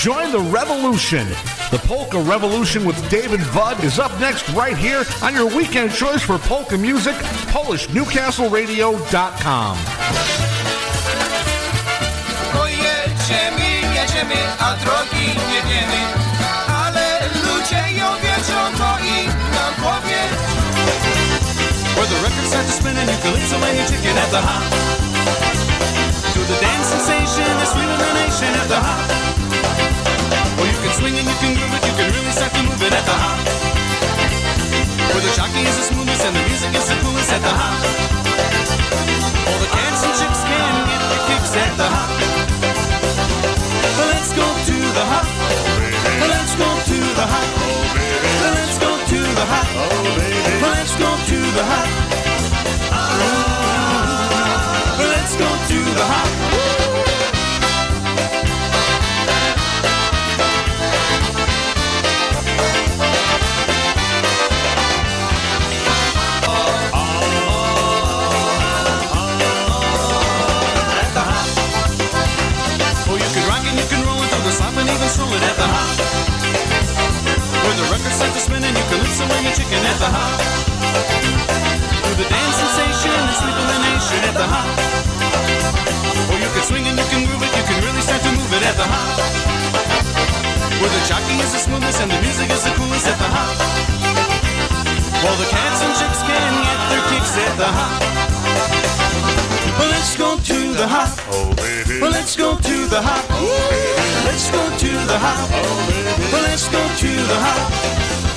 Join the revolution. The Polka Revolution with David Vud is up next right here on your weekend choice for polka music, PolishNewcastleRadio.com. Pojedziemy, jedziemy, a drogi nie ale ludzie ją wiedzą, i nam powie. Where the records start to spin and you can calypso and you chicken at the hop. To the dance sensation, the sweet nation at the hop. Swing and you can groove it, you can really start to move it at the hop. Where the jockey is the smoothest and the music is the coolest at the hop. All the cats and chicks can get the kicks at the hop. But let's go to the hop. But let's go to the hop. Let's go to the hop. Let's go to the hop. Let's go to the hop. Calypso and you chicken at the hop. Do the dance sensation and sleep nation at the hop. Or you can swing and you can groove it, you can really start to move it at the hop. Where the jockey is the smoothest and the music is the coolest at the hop. While the cats and chicks can get their kicks at the hop. Well, let's go to the hop. Oh, baby. Well, let's go to the hop. Oh, baby. Let's go to the hop. Oh, baby. Well, let's go to the hop.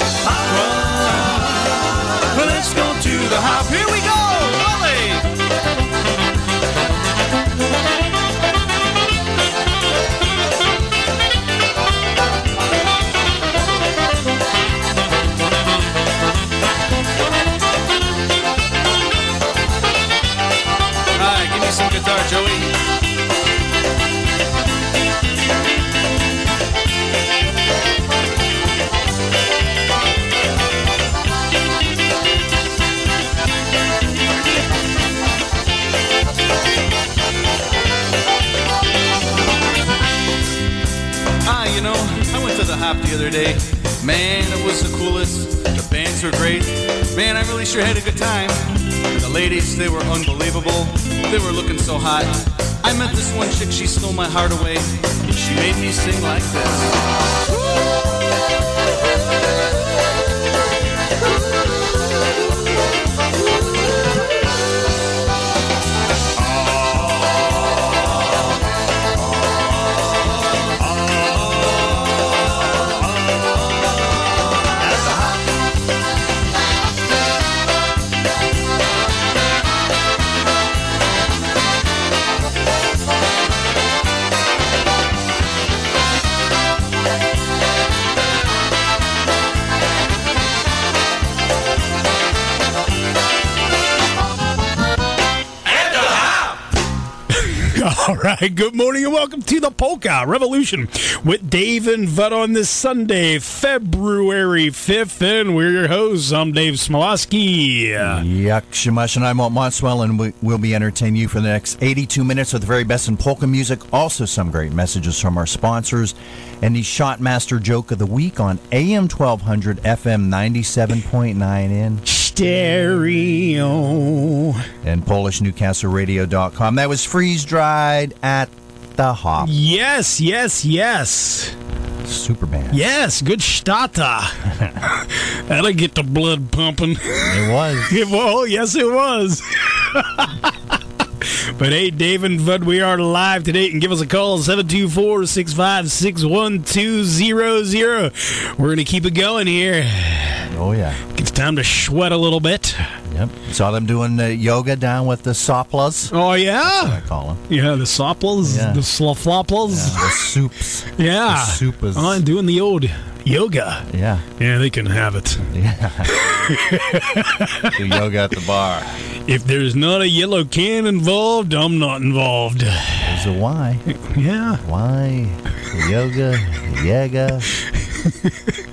Well, let's go to the hop. Here we go. Hop the other day. Man, it was the coolest. The bands were great. Man, I really sure had a good time. The ladies, they were unbelievable. They were looking so hot. I met this one chick, she stole my heart away. She made me sing like this. All right. Good morning and welcome to the Polka Revolution with Dave and Bud on this Sunday, February 5th. And we're your hosts. I'm Dave Smialowski. Yuck, Shamash, and I'm Walt Monstwil, and we, we'll be entertaining you for the next 82 minutes with the very best in polka music. Also, some great messages from our sponsors, and the Shotmaster joke of the week on AM 1200, FM 97.9 in Stereo. and PolishNewcastleRadio.com. That was freeze dried at the Hop. Yes, yes, yes. Super band. Yes, good starter. That'll get the blood pumping. It was. It was. Oh, yes, it was. but hey, Dave and Bud, we are live today. And give us a call 724 656 1200. We're going to keep it going here. Oh, yeah. It's time to sweat a little bit. Yep. Saw them doing uh, yoga down with the soplas. Oh, yeah, I yeah. call them. Yeah, the soplas, Yeah. the slofloplas. The soups. Yeah. The soupas. Oh, and doing the old yoga. Yeah. Yeah, they can have it. Yeah. Do yoga at the bar. If there's not a yellow can involved, I'm not involved. There's a why. Yeah. Why? Yoga. Yaga.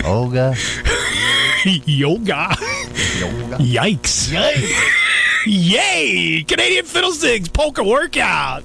Olga. Yoga. Yoga. Yikes. Yay! Canadian Fiddlesticks polka workout.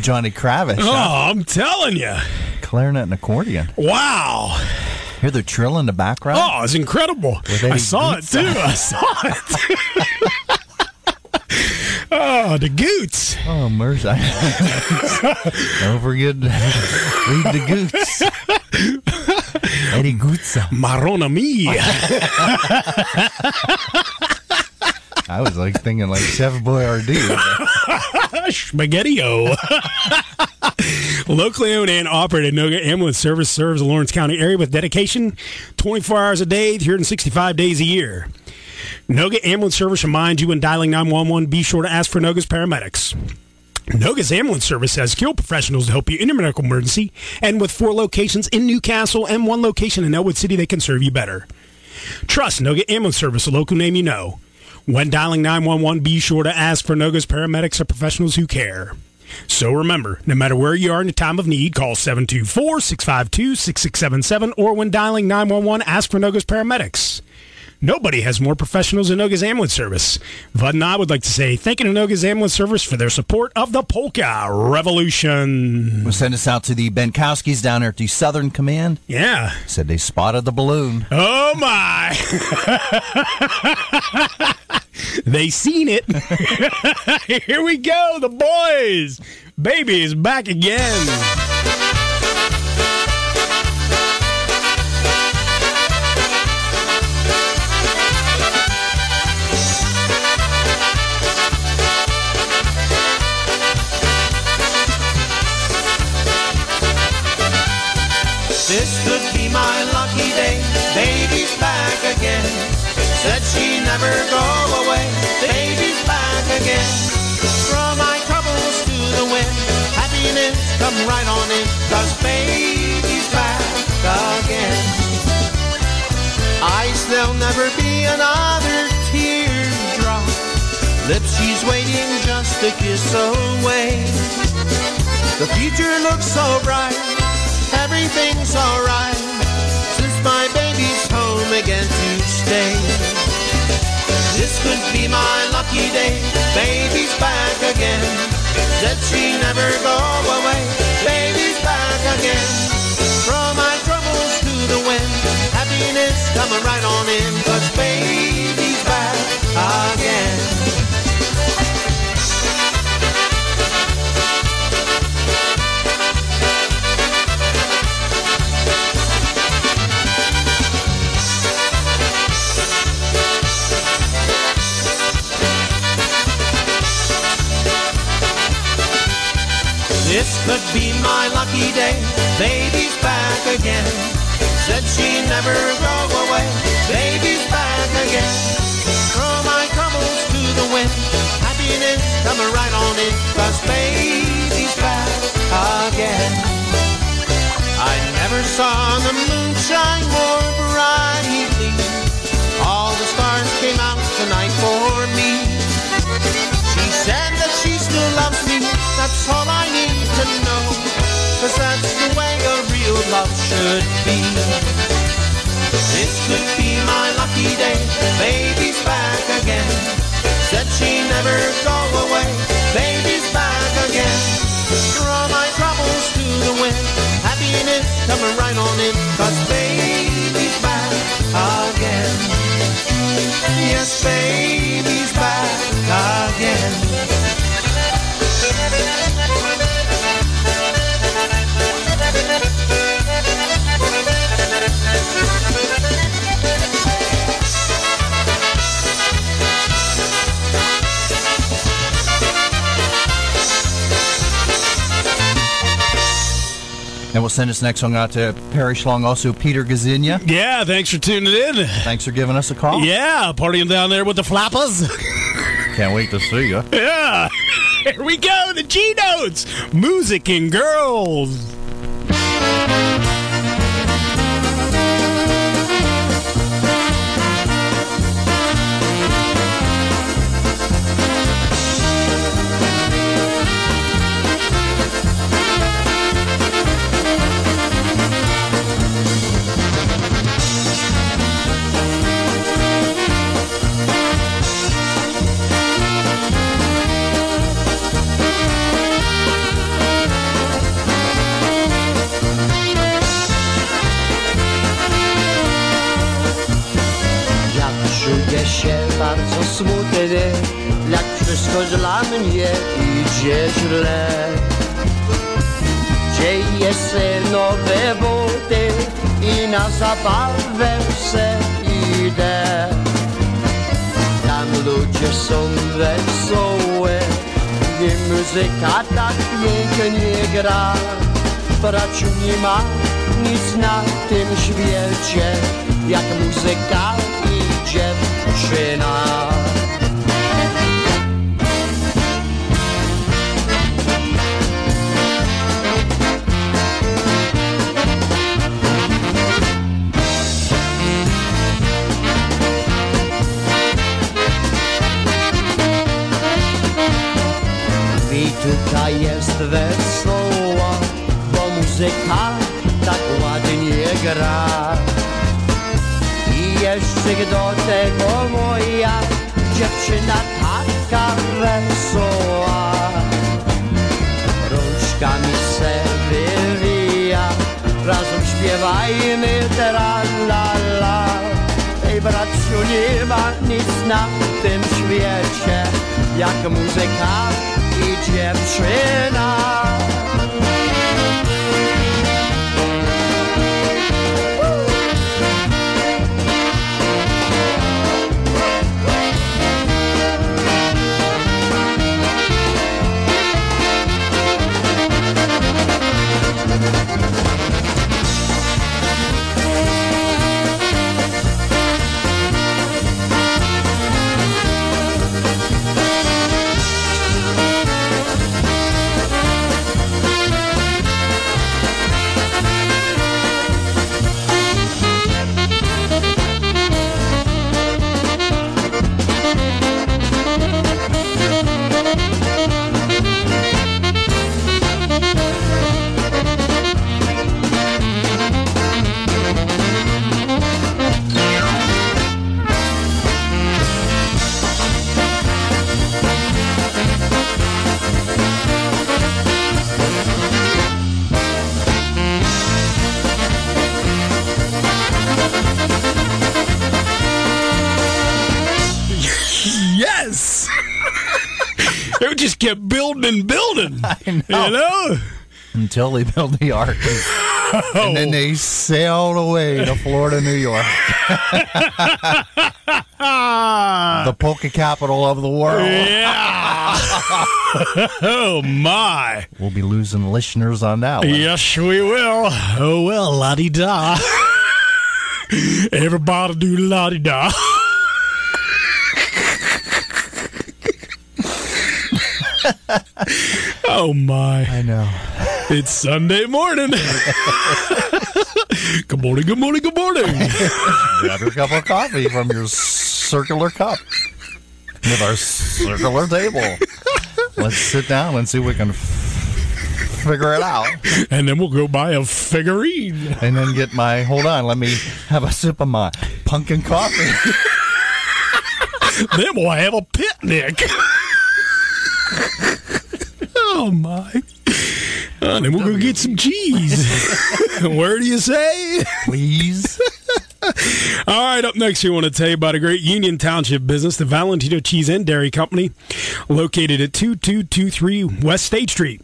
Johnny Kravitz. Oh, huh? I'm telling you. Clarinet and accordion. Wow. Hear the trill in the background? Oh, it's incredible. I saw it too. I saw it. oh, the goots. Oh, mercy. Don't forget to read the Goots. Eddie Goots. Marona me. I was like thinking like Chef Boyardee. Spaghetti-O. Locally owned and operated, Noga Ambulance Service serves the Lawrence County area with dedication 24 hours a day, 365 days a year. Noga Ambulance Service reminds you when dialing 911, be sure to ask for Noga's paramedics. Noga's ambulance service has skilled professionals to help you in your medical emergency, and with four locations in Newcastle and one location in Ellwood City, they can serve you better. Trust Noga Ambulance Service, a local name you know. When dialing 911, be sure to ask for Noga's paramedics or professionals who care. So remember, no matter where you are in a time of need, call 724-652-6677 or when dialing 911, ask for Noga's paramedics. Nobody has more professionals than Noga's Ambulance Service. Bud and I would like to say thank you to Noga's Ambulance Service for their support of the Polka Revolution. We'll send us out to the Benkowskis down there at the Southern Command. Yeah. Said they spotted the balloon. Oh my. they seen it. Here we go, the boys. Baby is back again. Never go away. Baby's back again. Throw my troubles to the wind. Happiness come right on in. Cause baby's back again. Eyes, there'll never be another teardrop. Lips, she's waiting just a kiss away. The future looks so bright, everything's alright. Since my baby's home again to stay. My lucky day, baby's back again. Said she never go away, baby's back again. Throw my troubles to the wind, happiness coming right on in, cause baby's again. Said she never go away. Baby's back again. Throw my troubles to the wind. Happiness coming right on in. Cause baby's back again. I never saw the moon shine more brightly. All the stars came out tonight for me. She said that she still loves me. That's all I need to know. Cause that's the way love should be. This could be my lucky day. Baby's back again. Said she never go away. Baby's back again. Throw my troubles to the wind. Happiness coming right on in. Cause baby's back again. Yes, baby's back again. Send this next song out to Perry Schlong, also Peter Gazinia. Yeah, thanks for tuning in. Thanks for giving us a call. Yeah, partying down there with the flappers. Can't wait to see you. yeah. Here we go, the G notes. Music and girls. Idzie źle. Dzieje się nowe buty i na zabawę se idę. Tam ludzie są wesołe i muzyka tak pięknie gra. Braciu nie ma nic na tym świecie, jak muzyka i dziewczyna. Wesoło, bo muzyka tak ładnie gra. I jeszcze do tego moja dziewczyna taka wesoła. Rączkami se wywija, razem śpiewajmy tra la la. Ej braciu, nie ma nic na tym świecie, jak muzyka i kept building and building. You know? Until they built the ark. Oh. And then they sailed away to Florida, New York. the polka capital of the world. Yeah. oh my. We'll be losing listeners on that one. Yes, we will. Oh well, la di da. Everybody do la di da. oh my. I know. It's Sunday morning. good morning, good morning, good morning. Grab your cup of coffee from your circular cup with our circular table. Let's sit down and see if we can f- figure it out. And then we'll go buy a figurine. And then get my, hold on, let me have a sip of my pumpkin coffee. then we'll have a picnic. Oh my. And then we'll go get some cheese. Where do you say? Please. All right, up next, we want to tell you about a great Union Township business, the Valentino Cheese and Dairy Company, located at 2223 West State Street.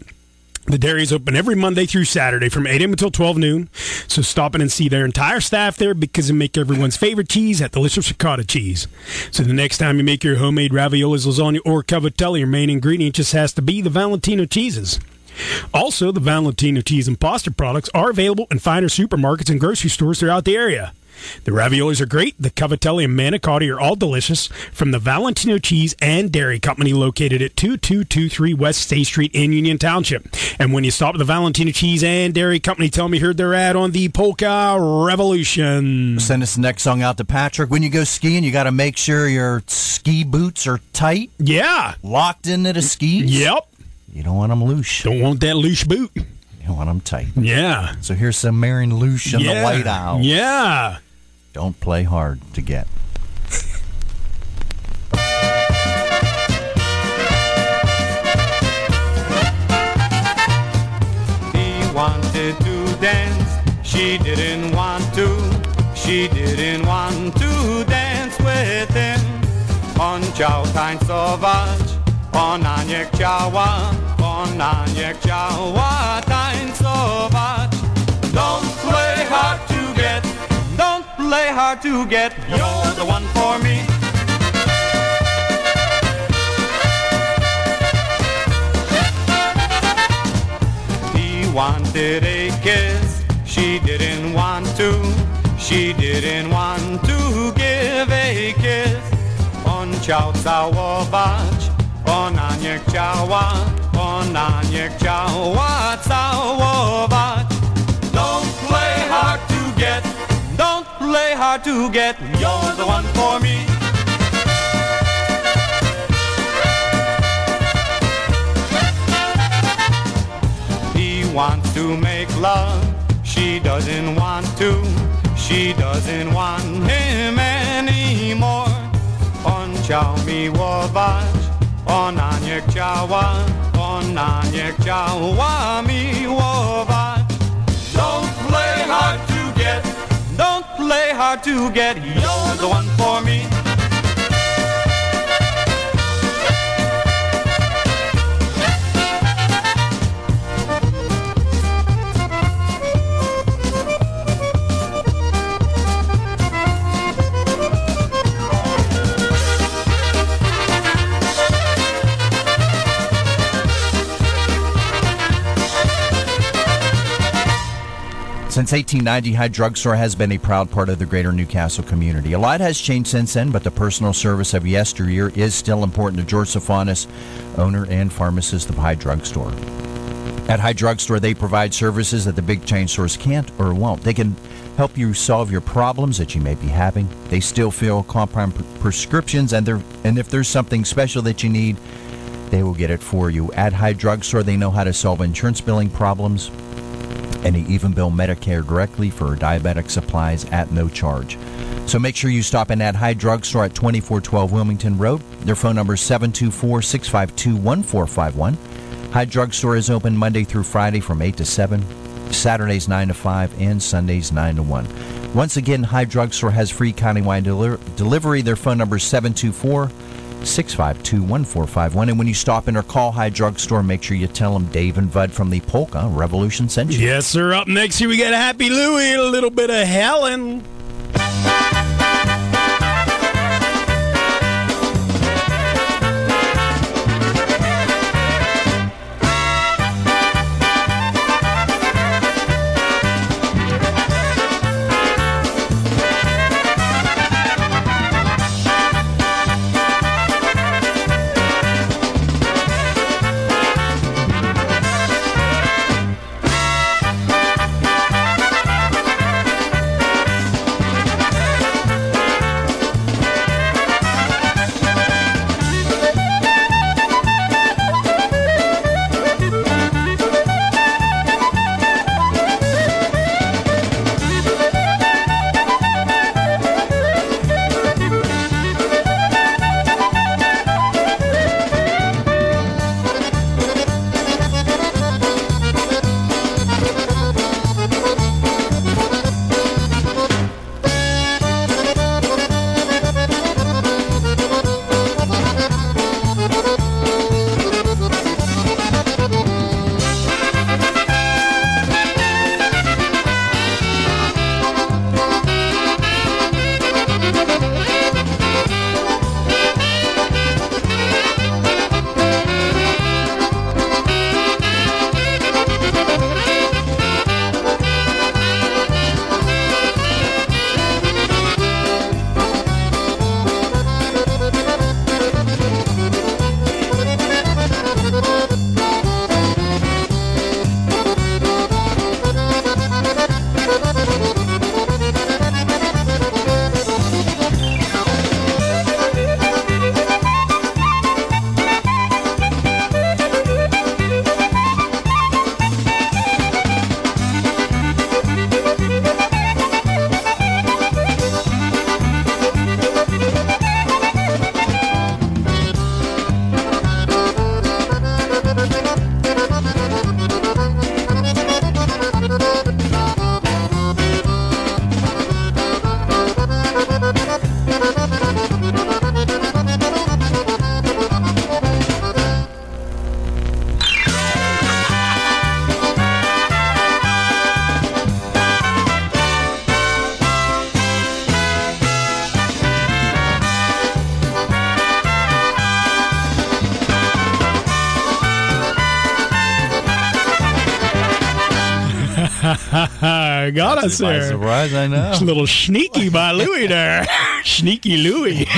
The dairy is open every Monday through Saturday from 8 a.m. until 12 noon. So stop in and see their entire staff there because they make everyone's favorite cheese, that delicious ricotta cheese. So the next time you make your homemade raviolis, lasagna, or cavatelli, your main ingredient just has to be the Valentino cheeses. Also, the Valentino cheese and pasta products are available in finer supermarkets and grocery stores throughout the area. The raviolis are great. The cavatelli and manicotti are all delicious from the Valentino Cheese and Dairy Company located at 2223 West State Street in Union Township. And when you stop at the Valentino Cheese and Dairy Company, tell me you heard their ad on the Polka Revolution. Send us the next song out to Patrick. When you go skiing, you got to make sure your ski boots are tight, Yeah. locked into the skis. Yep. You don't want them loose. Don't want that loose boot. You want them tight. Yeah. So here's some Marion Lush and yeah. the White Owl. Yeah. Don't play hard to get. He wanted to dance, she didn't want to. She didn't want to dance with him. On chciał tańcować, ona nie chciała, ona nie chciała play hard to get, you're the one for me. He wanted a kiss, she didn't want to, she didn't want to give a kiss. On chciał całować, ona nie chciała, ona nie chciała całować. Play hard to get, you're the one for me. He wants to make love, she doesn't want to, she doesn't want him anymore. On chciał miłować, ona nie chciała, ona nie chciała miłować. Don't play hard to don't play hard to get, you're the one for me. Since 1890, Hyde Drugstore has been a proud part of the greater Newcastle community. A lot has changed since then, but the personal service of yesteryear is still important to George Sophonis, owner and pharmacist of Hyde Drugstore. At Hyde Drugstore, they provide services that the big chain stores can't or won't. They can help you solve your problems that you may be having. They still fill compound prescriptions, and, and if there's something special that you need, they will get it for you. At Hyde Drugstore, they know how to solve insurance billing problems, and they even bill Medicare directly for diabetic supplies at no charge. So make sure you stop in at Hyde Drugstore at 2412 Wilmington Road. Their phone number is 724 652 1451. Hyde Drugstore is open Monday through Friday from 8 to 7, Saturdays 9 to 5, and Sundays 9 to 1. Once again, Hyde Drugstore has free countywide deli- delivery. Their phone number is 724 652 1451. And when you stop in or call Hyde Drugstore, make sure you tell them Dave and Bud from the Polka Revolution sent you. Yes, sir. Up next here we got Happy Louie a little bit of Helen. Got us By there. surprise, I know. A little sneaky by Louie there. sneaky Louie.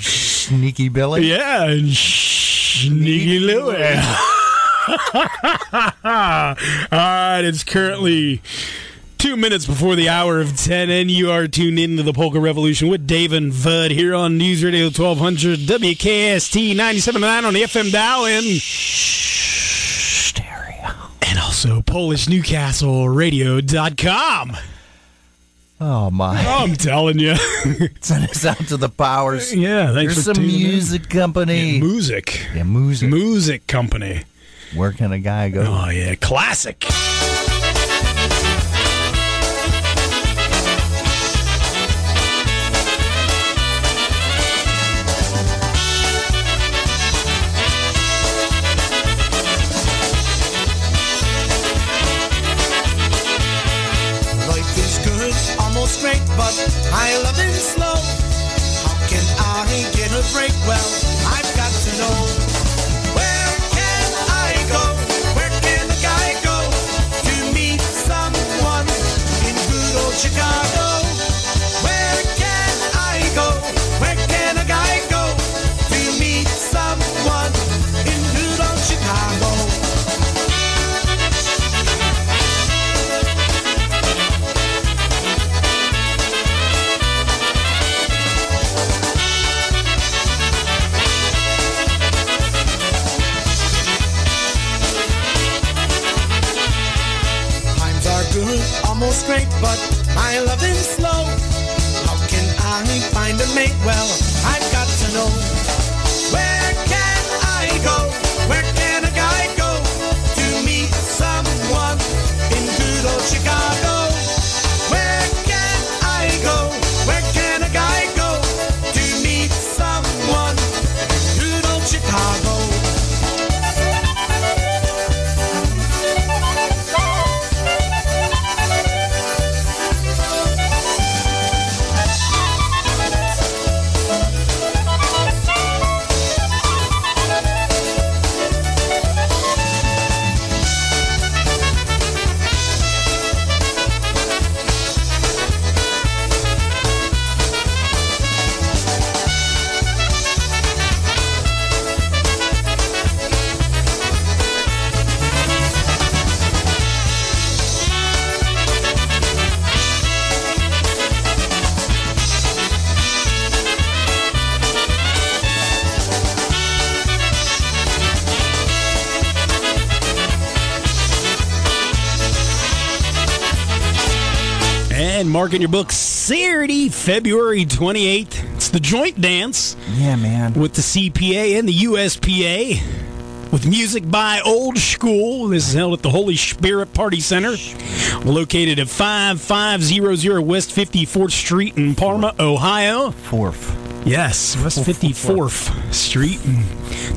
Sneaky Billy. yeah, and sneaky Louie. All right, it's currently two minutes before the hour of 10, and you are tuned into the Polka Revolution with Dave and Bud here on News Radio 1200 WKST 97.9 on the FM dial and Stereo. and also PolishNewcastleRadio.com. Oh my! I'm telling you. Send us out to the powers. yeah, thanks There's for some tuning in. music company. Music. Yeah, music. Music company. Where can a guy go? Oh, yeah, classic. I love it slow. How can I get a break? Well, A mate? Well, mark in your book Saturday, February 28th. It's the joint dance Yeah, man. with the CPA and the USPA with music by Old School. This is held at the Holy Spirit Party Center, located at 5500 West 54th Street in Parma, Ohio. Fourth. Yes, West 54th Street.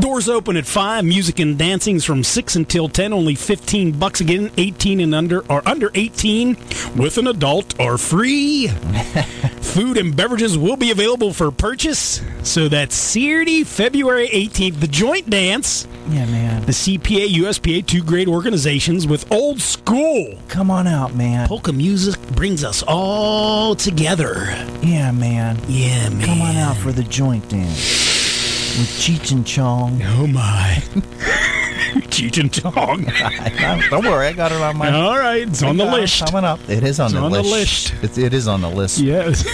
Doors open at 5. Music and dancing's from 6 until 10. Only 15 bucks again. 18 and under or under 18 with an adult are free. Food and beverages will be available for purchase. So that's Saturday, February 18th. The joint dance. Yeah, man. The CPA, USPA, two great organizations with old school. Come on out, man. Polka music brings us all together. Yeah, man. Yeah, man. Come on out for the joint dance with Cheech and Chong. Oh my. Cheech and Chong. Don't worry, I got it on my. All right, it's on the list. Coming up. It is on, It's the, on the list. list. It, it is on the list. Yes.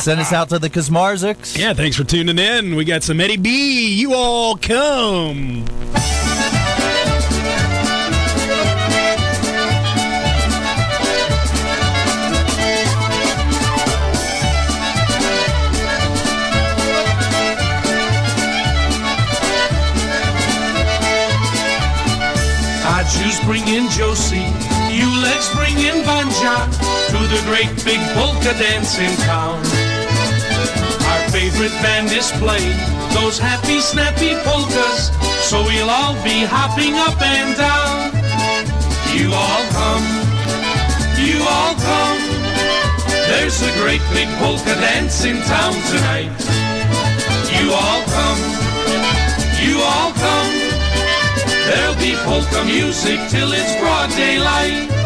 Send us out to the Kazmarziks. yeah, thanks for tuning in. We got some Eddie B. You all come. The great big polka dance in town. Our favorite band is playing those happy snappy polkas, so we'll all be hopping up and down. You all come, you all come. There's a great big polka dance in town tonight. You all come, you all come. There'll be polka music till it's broad daylight.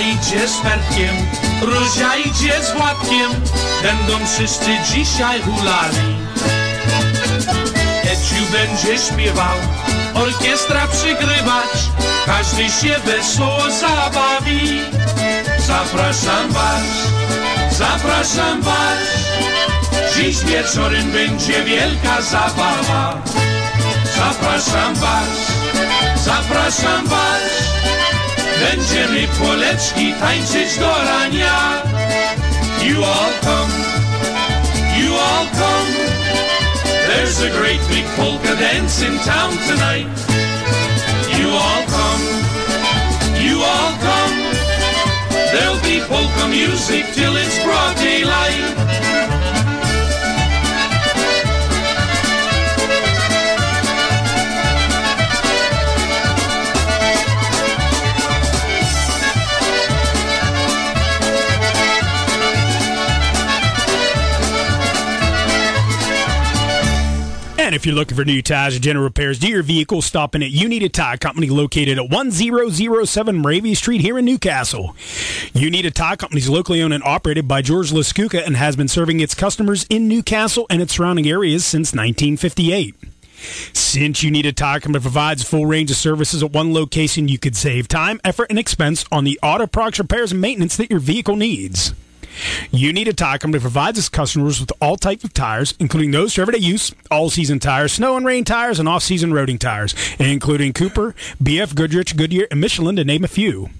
Idzie z Ferkiem, Ruzia idzie z Władkiem, będą wszyscy dzisiaj hulali. Eciu będzie śpiewał, orkiestra przygrywać, każdy się wesoło zabawi. Zapraszam was, zapraszam was, dziś wieczorem będzie wielka zabawa. Zapraszam was, zapraszam was, Będziemy poleczki tańczyć do rania. You all come, you all come. There's a great big polka dance in town tonight. You all come, you all come. There'll be polka music till it's broad daylight. And if you're looking for new tires or general repairs to your vehicle, stop in at You Need a Tire Company located at 1007 Moravia Street here in Newcastle. You Need a Tire Company is locally owned and operated by George Laskuka and has been serving its customers in Newcastle and its surrounding areas since 1958. Since You Need a Tire Company provides a full range of services at one location, you could save time, effort, and expense on the auto products, repairs, and maintenance that your vehicle needs. You Need a Tire Company provides its customers with all types of tires, including those for everyday use, all-season tires, snow and rain tires, and off-season roading tires, including Cooper, BF Goodrich, Goodyear, and Michelin, to name a few.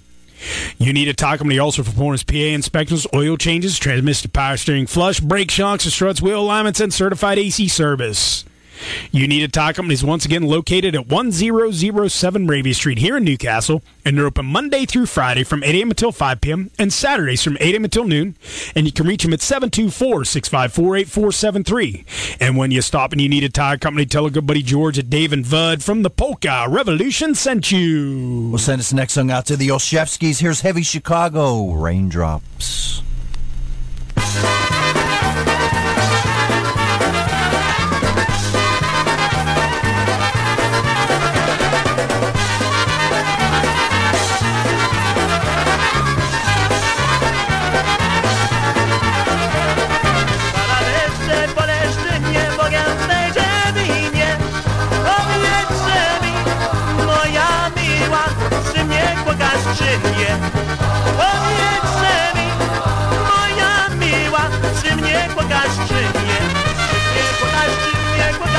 You Need a Tire Company also performs PA inspections, oil changes, transmission power steering flush, brake shocks, and struts, wheel alignments, and certified AC service. You Need a Tire Company is once again located at 1007 Moravia Street here in Newcastle, and they're open Monday through Friday from 8 a.m. until 5 p.m. and Saturdays from 8 a.m. until noon. And you can reach them at 724-654-8473. And when you stop and you need a tire company, tell a good buddy George at Dave and Bud from the Polka Revolution sent you. We'll send this next song out to the Olszewskis. Here's Heavy Chicago, Raindrops.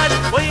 Mnie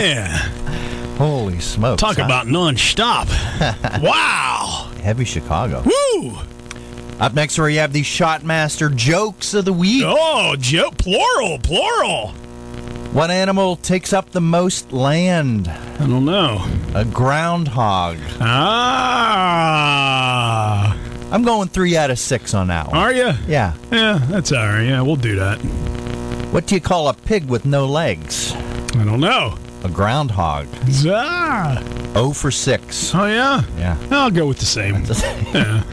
Man, Holy smokes. talk huh? about non-stop. wow. Heavy Chicago. Woo! Up next, we have the Shotmaster jokes of the week. Oh, joke plural, plural. What animal takes up the most land? I don't know. A groundhog. Ah, I'm going three out of six on that one. are you? Yeah. Yeah, that's all right. Yeah, we'll do that. What do you call a pig with no legs? I don't know. A groundhog. Ah. Oh for six. Oh yeah. Yeah. I'll go with the same. Yeah.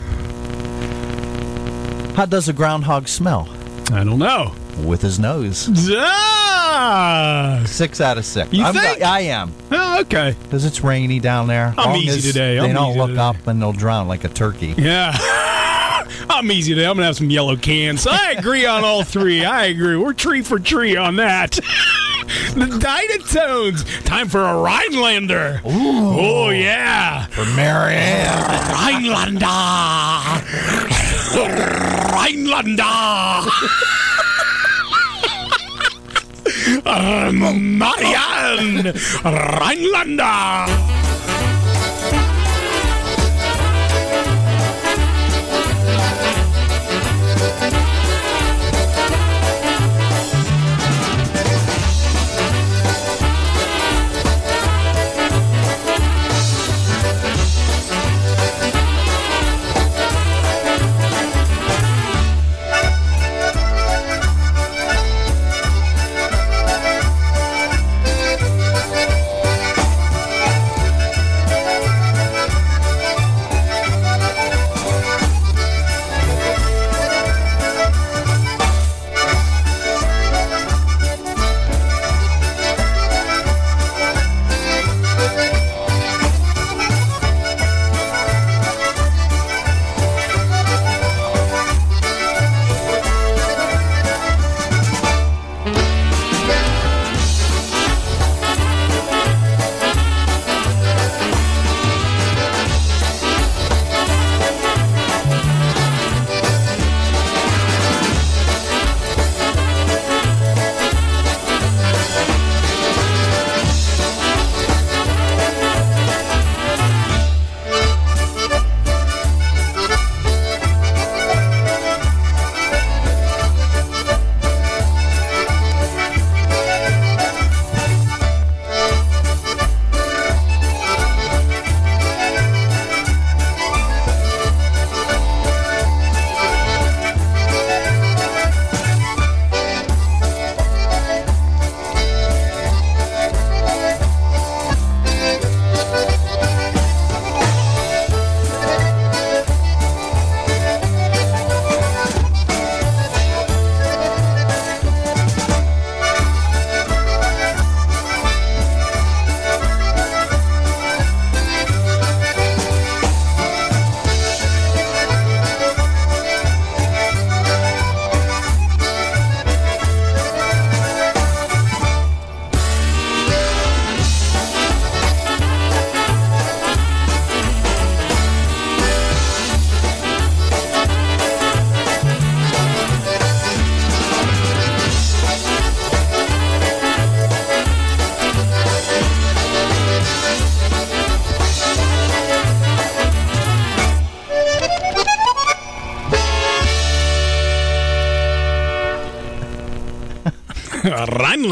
How does a groundhog smell? I don't know. With his nose. Ah. Six out of six. You I'm think? I am. Oh, okay. Because it's rainy down there. I'm Long easy as today. They I'm don't easy look today. up and they'll drown like a turkey. Yeah. I'm easy today. I'm gonna have some yellow cans. I agree on all three. I agree. We're tree for tree on that. the Dynatones. Time for a Rhinelander. Oh yeah. For Marianne. Rhinelander. Rhinelander. uh, Marianne. Rhinelander.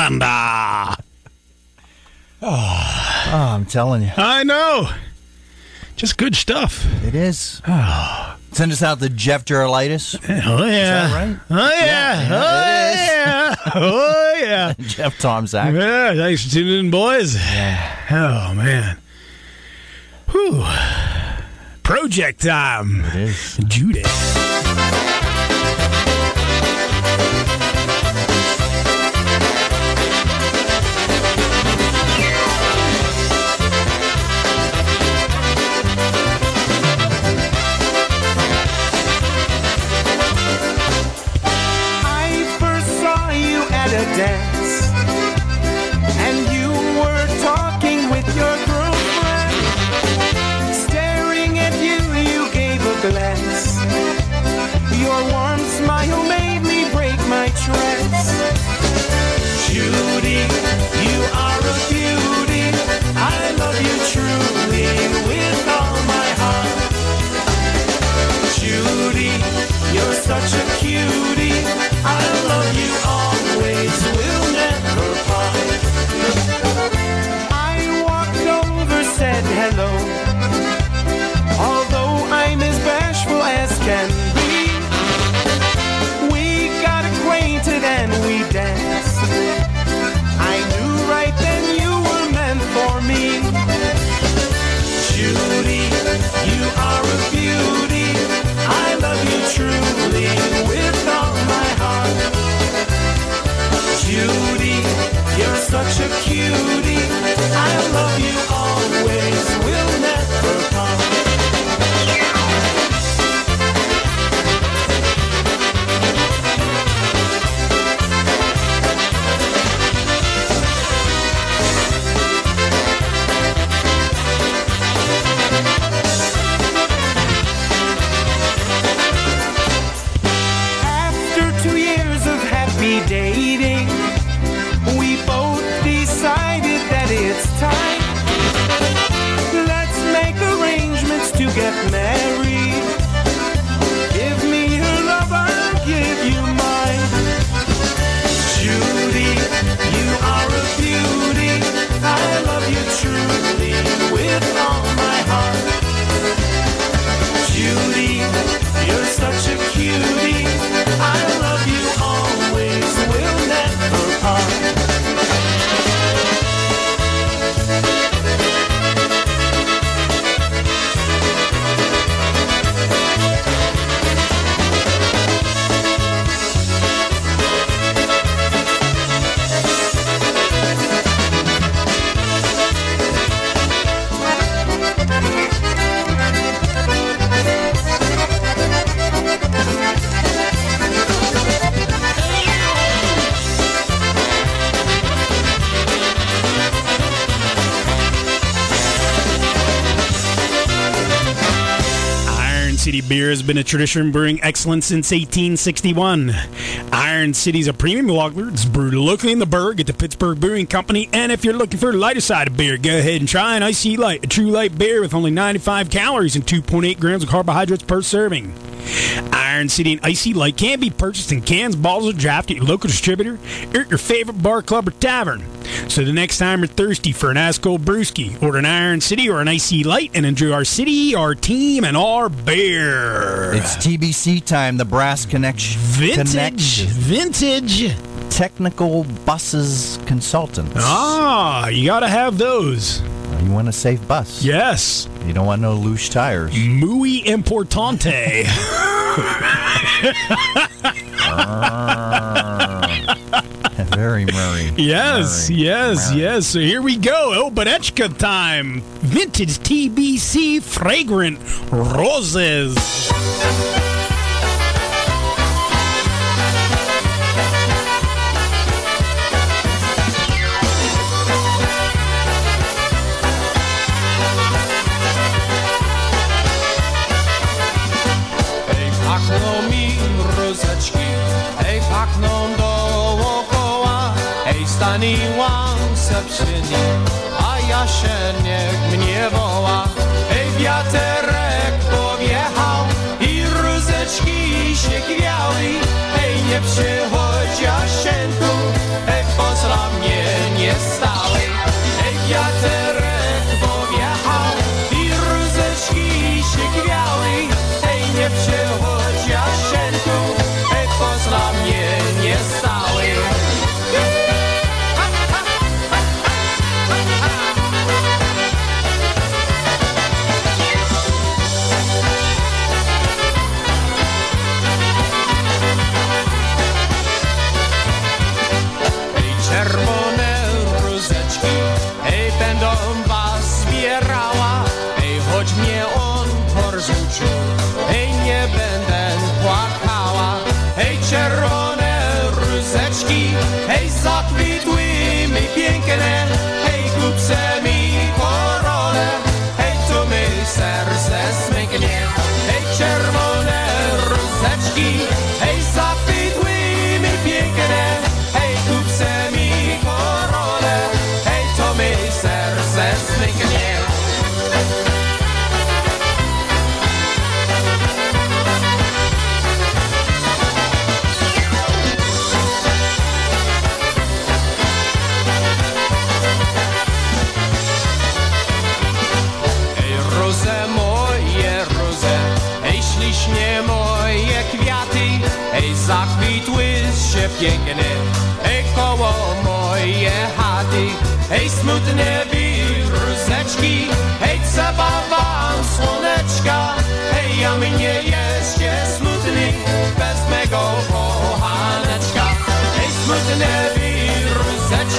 Rhinelander. Oh, oh, I'm telling you. I know. Just good stuff. It is. Send us out the Jeff Gerolitis. Oh yeah. Oh, right? Oh yeah. Yeah, oh yeah. oh yeah. Jeff Tomzak. Yeah. Thanks for tuning in, boys. Yeah. Oh man. Whew. Project time. It is. Judy. such a cutie. I love you. Been a tradition brewing excellence since 1861. Iron City's a premium lager. It's brewed locally in the Burgh at the Pittsburgh Brewing Company. And if you're looking for a lighter side of beer, go ahead and try an IC Light, a true light beer with only 95 calories and 2.8 grams of carbohydrates per serving. Iron City and IC Light can be purchased in cans, bottles, or draft at your local distributor or at your favorite bar, club, or tavern. So the next time you're thirsty for an ice cold brewski, order an Iron City or an IC Light and enjoy our city, our team, and our beer. It's TBC time, the Brass Connection. vintage, Connection. vintage. Technical Buses Consultants. Ah, you gotta have those. You want a safe bus. Yes, You don't want no loose tires. muy importante. Ah. Very Murray. Yes, Murray. yes, Murray. yes. So here we go. Oh, El Berechka time. Vintage TBC fragrant roses. Hej, staniłam se przy nim, a ja się niech mnie woła. Hej, wiaterek powjechał i rózeczki się kwiały, hej, nie przychodź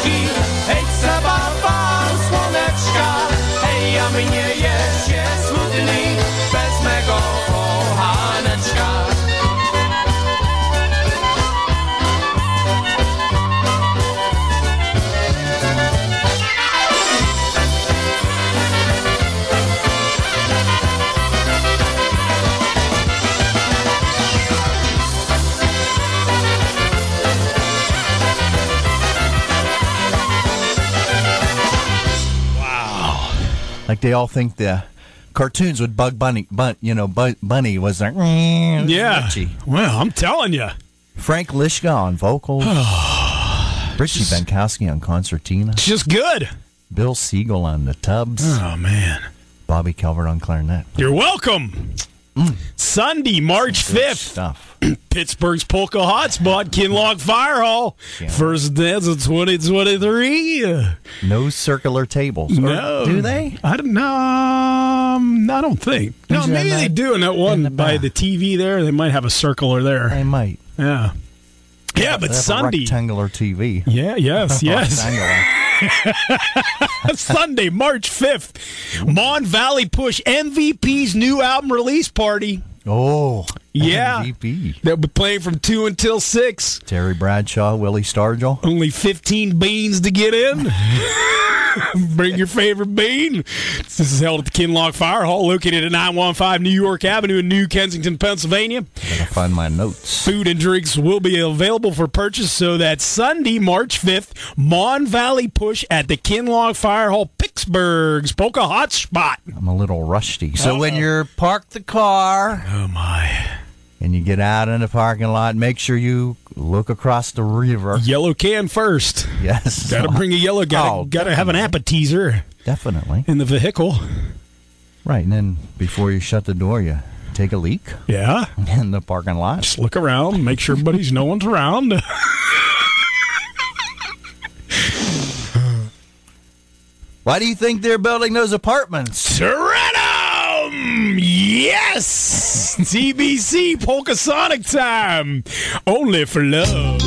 rózeczki, they all think the cartoons with Bug Bunny, but you know, Bug Bunny was like, Yeah. Richie. Well, I'm telling you. Frank Lishka on vocals, Richie Benkowski on concertina, It's just good. Bill Siegel on the tubs, Oh, man. Bobby Calvert on clarinet. You're welcome. Sunday, March 5th. Pittsburgh's Polka Hotspot, Kinloch Fire Hall. Yeah. First dance of 2023. No circular tables. Or No. do they? I don't know. Um, I don't think. No, Usually maybe they do in that one the by the TV there. They might have a circular there. They might. Yeah. Yeah, They but Sunday. rectangular TV. Yeah, yes, yes. Sunday, March 5th, Mon Valley Push MVP's new album release party. Oh, Yeah. MVP. They'll be playing from 2 until 6. Terry Bradshaw, Willie Stargell. Only 15 beans to get in. Bring your favorite bean. This is held at the Kinloch Fire Hall, located at 915 New York Avenue in New Kensington, Pennsylvania. Gotta find my notes. Food and drinks will be available for purchase. So that Sunday, March 5th, Mon Valley Push at the Kinloch Fire Hall, Pittsburgh's Polka Hot Spot. I'm a little rusty. So when you're parked the car Oh, my. And you get out in the parking lot, make sure you look across the river. Yellow can first. Yes. Gotta bring a yellow, gotta, Oh, gotta have an appetizer Definitely. in the vehicle. Right. And then before you shut the door, you take a leak Yeah. in the parking lot. Just look around, make sure everybody's no one's around. Why do you think they're building those apartments? Yes! TBC Polka Sonic time! Only for love.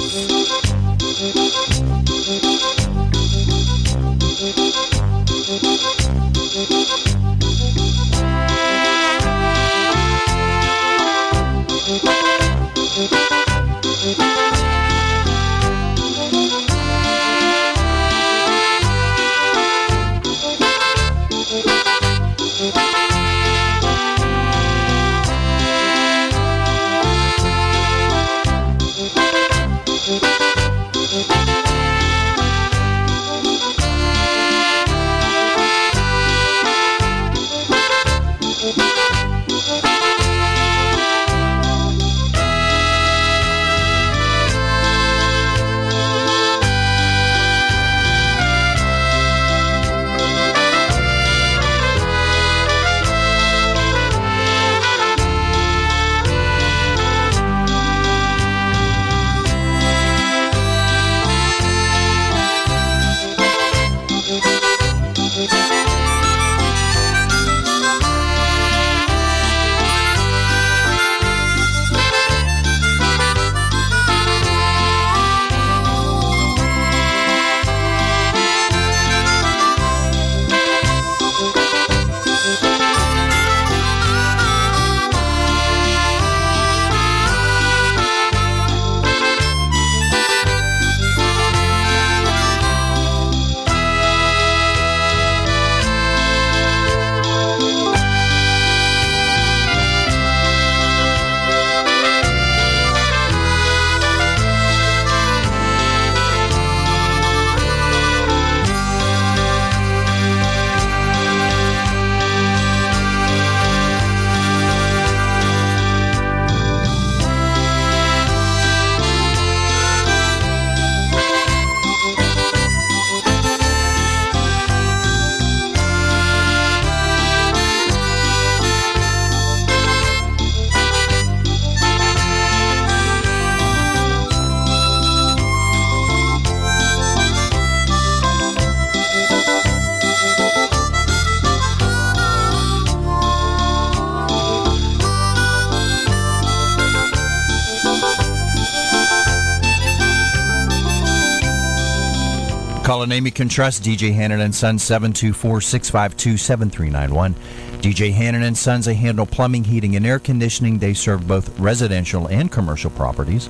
A name you can trust. DJ Hannon and Sons 724-652-7391. DJ Hannon and Sons, they handle plumbing, heating, and air conditioning. They serve both residential and commercial properties.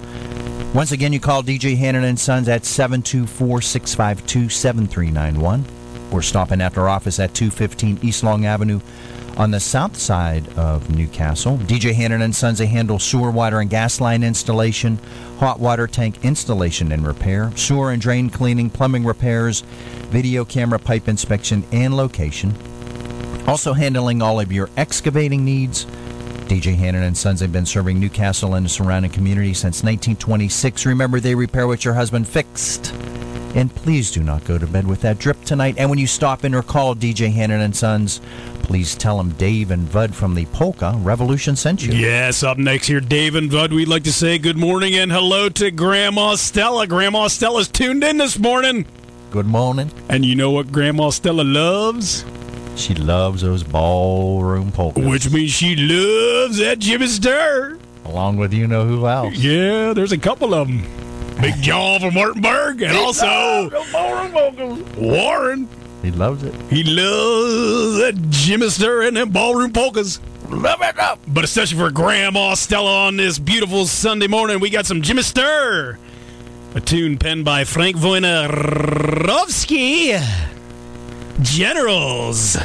Once again, you call DJ Hannon and Sons at 724-652-7391 or stop in at our office at 215 East Long Avenue on the south side of Newcastle. DJ Hannon and Sons, handle sewer, water, and gas line installation, hot water tank installation and repair, sewer and drain cleaning, plumbing repairs, video camera pipe inspection and location. Also handling all of your excavating needs. DJ Hannon and Sons have been serving Newcastle and the surrounding community since 1926. Remember, they repair what your husband fixed. And please do not go to bed with that drip tonight. And when you stop in or call DJ Hannon and Sons, please tell them Dave and Bud from the Polka Revolution sent you. Yes, up next here, Dave and Bud. We'd like to say good morning and hello to Grandma Stella. Grandma Stella's tuned in this morning. Good morning. And you know what Grandma Stella loves? She loves those ballroom polkas. Which means she loves that Jimmy Sturr. along with you know who else. Yeah, there's a couple of them. Big John from Martinburg and also Warren. He loves it. He loves that Jimmy Sturr and them ballroom polkas. Love it up. But especially for Grandma Stella on this beautiful Sunday morning, we got some Jimmy Sturr. A tune penned by Frank Wojnarowski. Generals.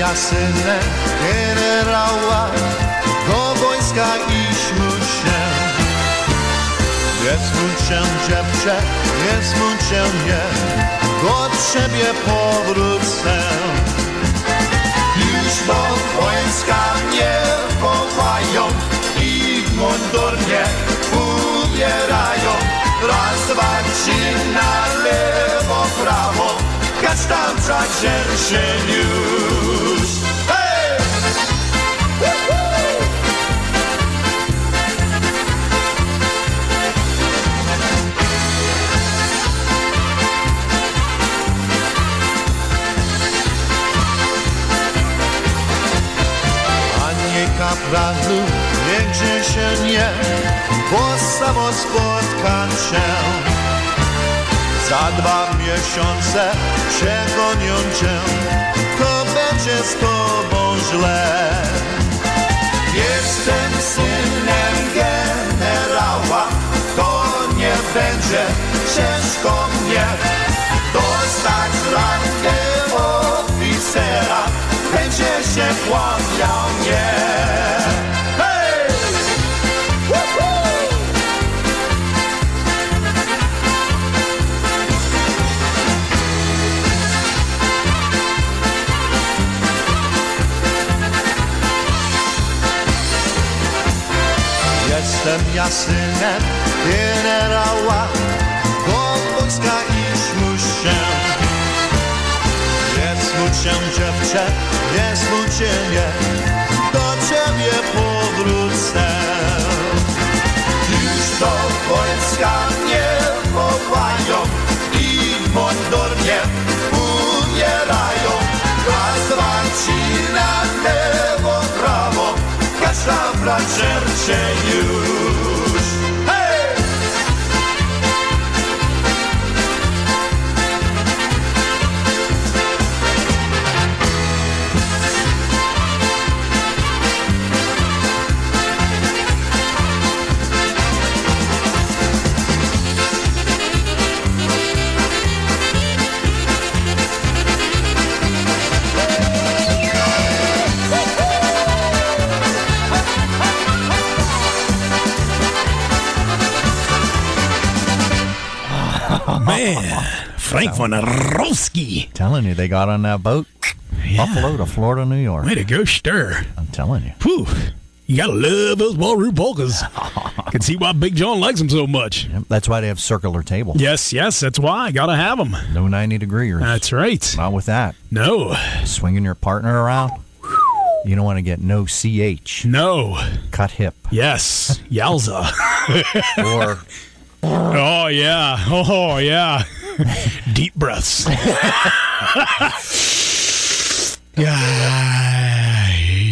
Ja synem generała, do wojska iść muszę. Nie smuć się dziewczę, nie smuć się nie, do ciebie powrócę. Już do wojska mnie wołają i w ubierają. Raz, dwa, trzy, na lewo, prawo, kasztanca dzierży już. Kapralu, niechże się nie, bo samo spotkam się. Za dwa miesiące przegonią cię, to będzie z tobą źle. Jestem synem generała, to nie będzie ciężko mnie dostać rangę oficera, będzie się kłaniał mnie. Woo-hoo! Jestem ja synem generała, do wojska iść muszę. Smuć się dziewczę, nie smuć się nie, do ciebie powrócę. Już do wojska mnie wołają i w mundur mnie ubierają. Raz, trzy, na lewo, prawo, kasztafla czercie już. Man, Frank Wojnarowski. Telling you, they got on that boat, Buffalo to Florida, New York. Way to go, Sturr. I'm telling you. Whew. You gotta love those ballroom polkas. Can see why Big John likes them so much. Yep, that's why they have circular table. Yes, yes, that's why. Gotta have them. No 90 degree. That's right. Not with that. No, Swinging your partner around. You don't want to get no CH. no. Cut hip. Yes, yowza. Or Oh yeah. Oh yeah. Deep breaths. yeah.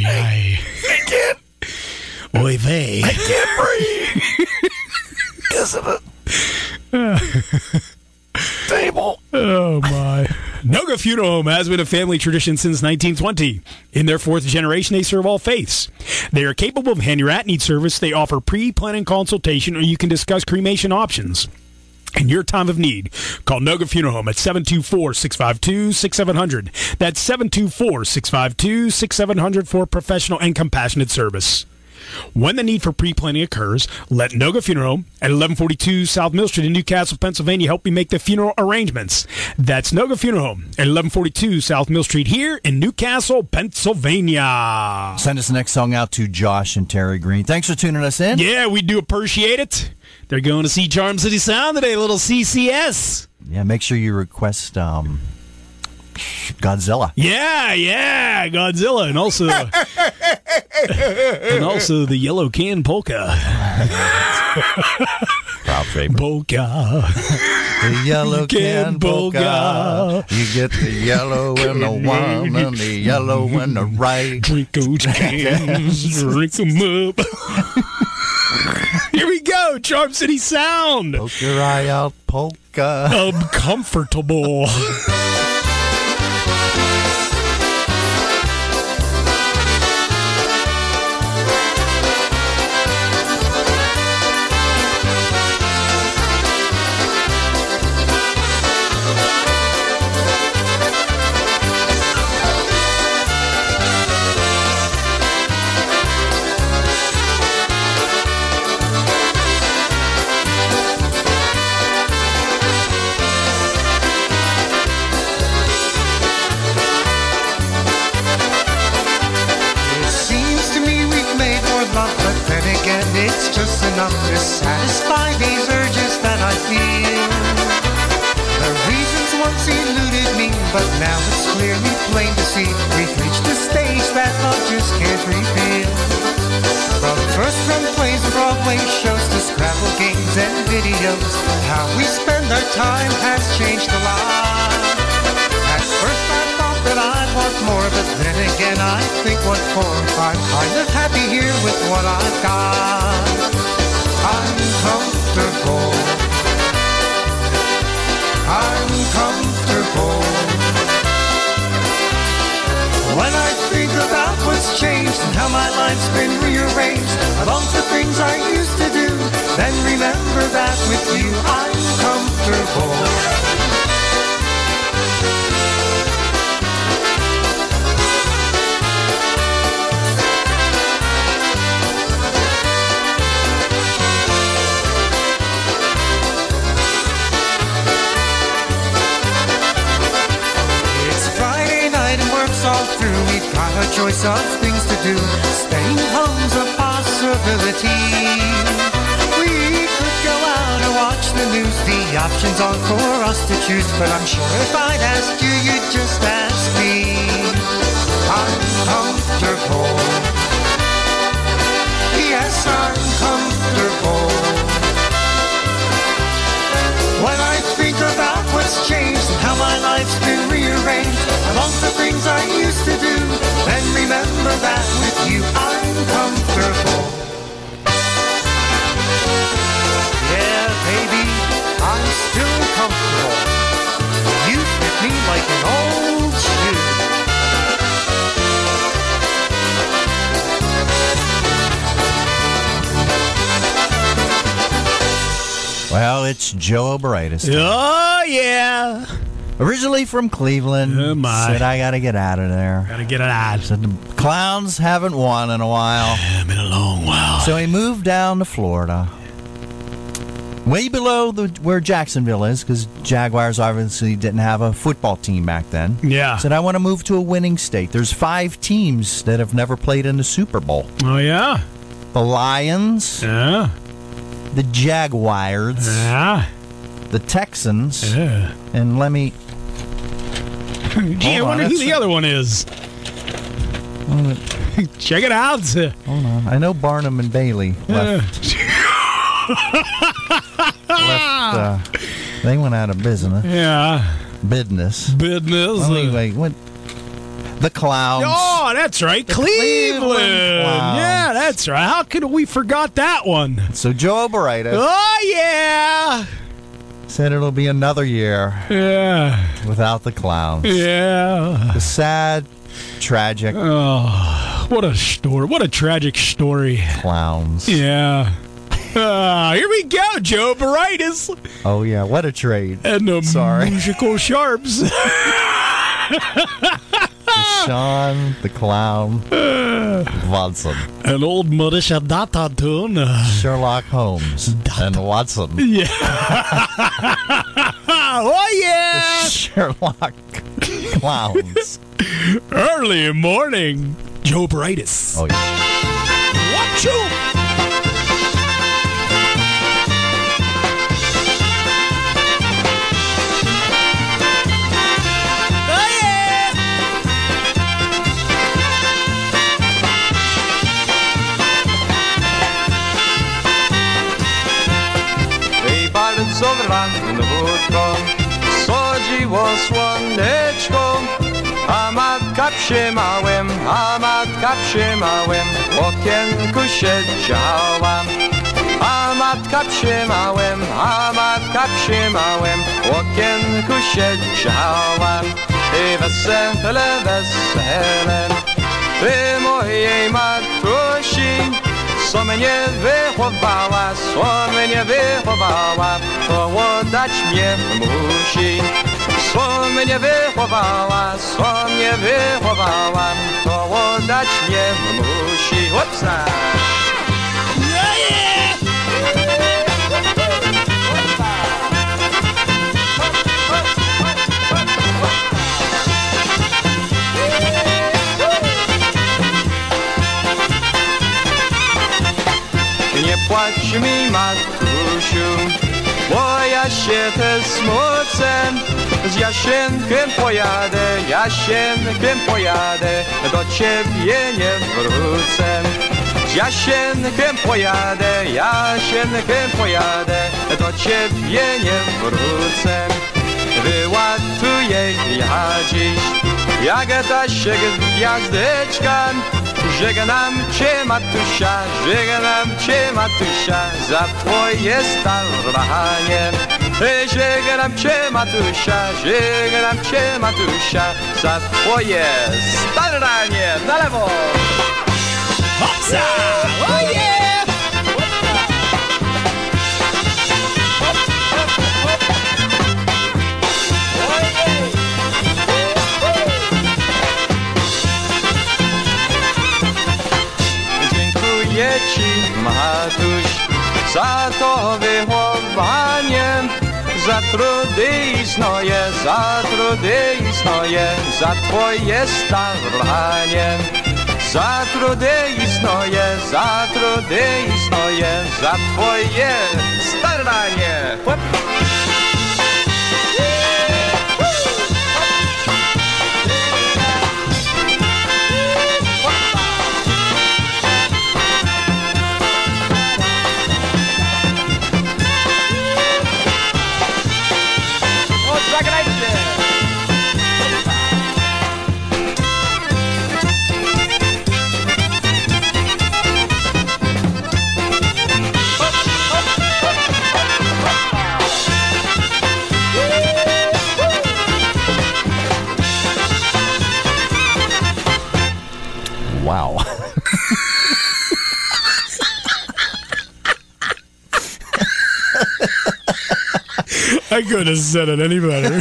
I can't. Oy vey. I can't breathe. because of it. Table. Oh my. Noga Funeral Home has been a family tradition since 1920. In their fourth generation, they serve all faiths. They are capable of hand your at-need service. They offer pre-planning consultation, or you can discuss cremation options. In your time of need, call Noga Funeral Home at 724-652-6700. That's 724-652-6700 for professional and compassionate service. When the need for pre-planning occurs, let Noga Funeral Home at 1142 South Mill Street in Newcastle, Pennsylvania help you make the funeral arrangements. That's Noga Funeral Home at 1142 South Mill Street here in Newcastle, Pennsylvania. Send us the next song out to Josh and Terry Green. Thanks for tuning us in. Yeah, we do appreciate it. They're going to see Charm City Sound today, little CCS. Yeah, make sure you request um, Godzilla. Yeah, yeah, Godzilla, and also and also the Yellow Can Polka. Proud favorite. Polka. The yellow Can can polka. polka. You get the yellow and the one and the yellow and the right. Drink those cans, drink them up. Here we go, Charm City Sound. Poke your eye out, polka. Uncomfortable. enough to satisfy these urges that I feel. The reasons once eluded me, but now it's clearly plain to see we've reached a stage that love just can't reveal. From first run plays and Broadway shows to Scrabble games and videos, how we spend our time has changed a lot. At first I thought that I'd want more, but then again I think what for? I'm kind of happy here with what I've got. When I think about what's changed and how my life's been rearranged, I long for things I used to do. Then remember that with you I'm comfortable. We've got a choice of things to do. Staying home's a possibility. We could go out and watch the news. The options are for us to choose. But I'm sure if I'd ask you, you'd just ask me. I'm comfortable. Yes, I'm comfortable. When I think what's changed how my life's been rearranged, long for things I used to do. Then remember that with you I'm comfortable. Yeah, baby, I'm still comfortable. You fit me like an old Well, it's Joe Oberitis. oh, yeah. Originally from Cleveland. Oh, my. Said, I got to get out of there. Gotta get it out. Said, the Clowns haven't won in a while. It's been a long while. So he moved down to Florida. Way below the, where Jacksonville is, because Jaguars obviously didn't have a football team back then. Yeah. Said, I want to move to a winning state. There's five teams that have never played in the Super Bowl Oh, yeah. the Lions, Yeah. The Jaguars, Yeah. the Texans, Yeah. and let me. Gee, I on, wonder who the a- other one is. Check it out. Hold on. I know Barnum and Bailey left. left uh, they went out of business. Yeah. Business. Business. Well, anyway, what? The Clowns. Oh, that's right. Cleveland. Cleveland Clowns. Yeah, that's right. How could we forgot that one? So Joe Barita Oh, yeah. said it'll be another year Yeah. without the Clowns. Yeah. The sad, tragic Oh, what a story. What a tragic story. Clowns. Yeah. Uh, here we go, Joe Baritis Oh yeah, what a trade. and the Sorry. musical sharps. Sean the Clown Watson. An old Marisha Data tune. Sherlock Holmes and Watson. yeah. oh, yeah. Sherlock Clowns. Early morning. Joe Baritis. Oh yeah. What you? Sutherland wódką Sodziło słoneczko A matka przymałem, a matka przymałem W okienku siedziała. A matka przymałem, a matka przymałem W okienku siedziała. I wesele, wesele Ty mojej matusi co mnie wychowała, co mnie wychowała, to oddać mnie musi. Co mnie wychowała, co mnie wychowała, to oddać mnie musi. Hopsa! Nie płacz mi, matusiu, bo ja się też smucę. Z Jasienkiem pojadę, Jasienkiem pojadę, do ciebie nie wrócę. Z Jasienkiem pojadę, Jasienkiem pojadę, do ciebie nie wrócę. Wyłatuję ja dziś, jak ta się gwiazdeczka, Żegnam cię matusia, żegnam cię matusia za twoje staranie. Żegnam cię matusia, żegnam cię matusia za twoje staranie. Na lewo! Hopsa! Oh Dziękuję ci, matuś, za to wychowanie, za trudy i za trudy i za twoje staranie. Za trudy i za trudy i za twoje staranie. I couldn't have said it any better.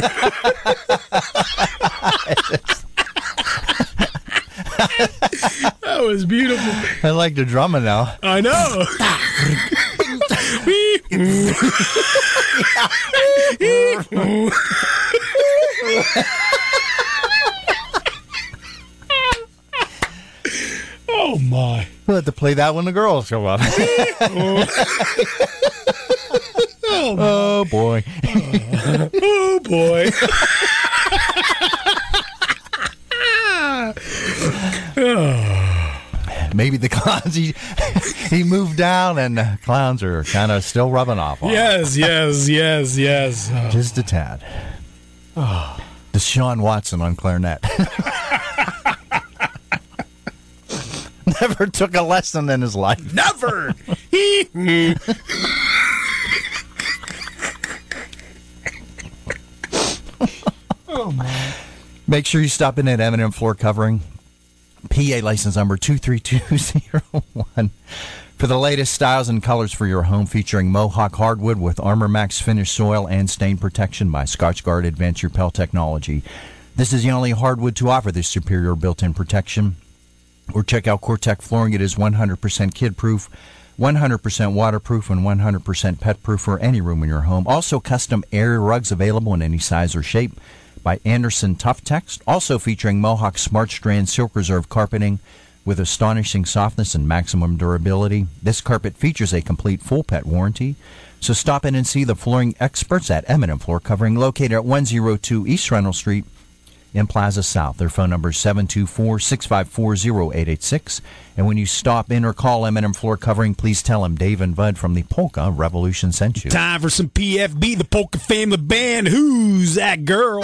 that was beautiful. I like the drummer now. I know. oh my. We'll have to play that when the girls show up. Oh, oh boy. Oh boy. Maybe the clowns he he moved down and the clowns are kind of still rubbing off on him. yes, yes, yes, yes. Oh. just a tad. The Sean Watson on clarinet. Never took a lesson in his life. Never. Make sure you stop in at M&M Floor Covering, PA license number 23201. For the latest styles and colors for your home, featuring Mohawk hardwood with Armor Max finished soil and stain protection by Scotchgard Advanced Repel Technology. This is the only hardwood to offer this superior built-in protection. Or check out COREtec flooring. It is 100% kid-proof, 100% waterproof, and 100% pet-proof for any room in your home. Also, custom area rugs available in any size or shape by Anderson Tuftex. Also featuring Mohawk Smart Strand Silk Reserve carpeting with astonishing softness and maximum durability. This carpet features a complete full pet warranty. So stop in and see the flooring experts at M&M Floor Covering, located at 102 East Reynolds Street in Plaza South. Their phone number is 724-654-0886. And when you stop in or call M&M Floor Covering, please tell them Dave and Bud from the Polka Revolution sent you. Time for some PFB, the Polka Family Band. Who's that girl?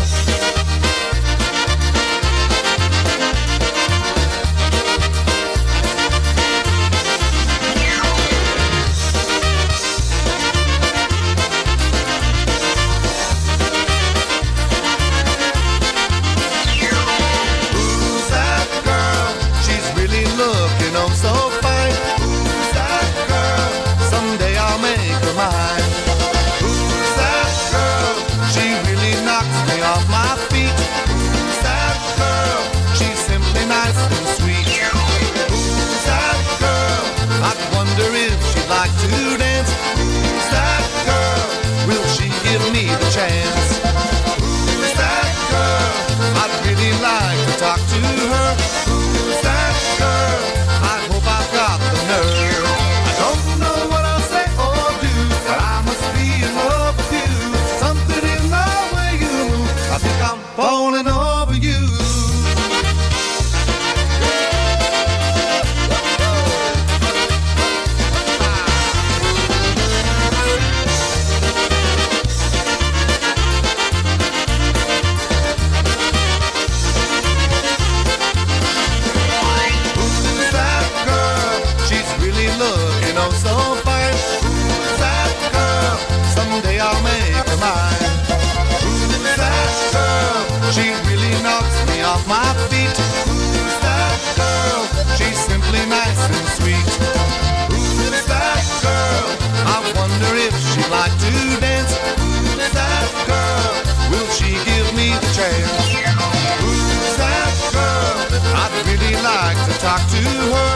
Talk to her.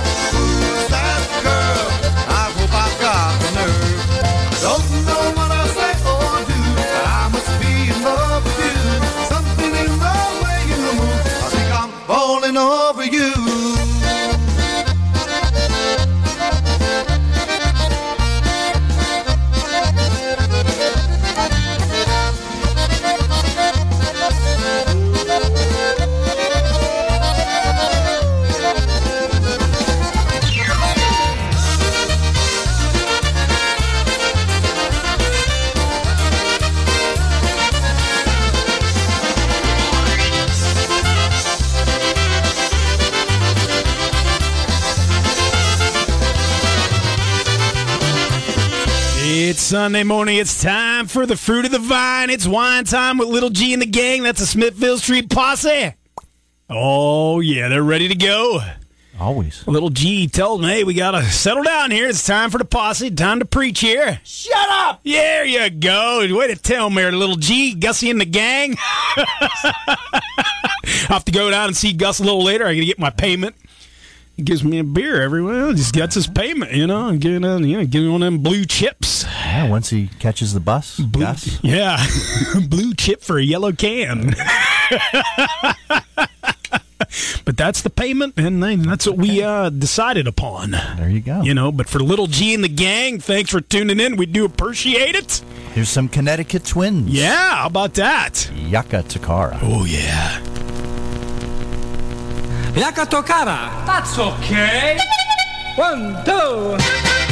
Sunday morning. It's time for the fruit of the vine. It's wine time with Little G and the gang. That's a Smithville Street posse. Oh, yeah, they're ready to go. Always. Little G told me, hey, we got to settle down here. It's time for the posse. Time to preach here. Shut up. There you go. Way to tell me, Little G. Gussie and the gang. I'll have to go down and see Gus a little later. I got to get my payment. He gives me a beer everywhere. He just gets his payment, you know, and getting on, you know, getting on them blue chips. Yeah, once he catches the bus, Blue, Gus. Yeah, blue chip for a yellow can. but that's the payment, and then that's what we uh, decided upon. There you go. You know, but for little G and the gang, thanks for tuning in. We do appreciate it. Here's some Connecticut twins. Yeah, how about that? Yaka Takara. Oh yeah. Jaka to kara? That's okay. One, two.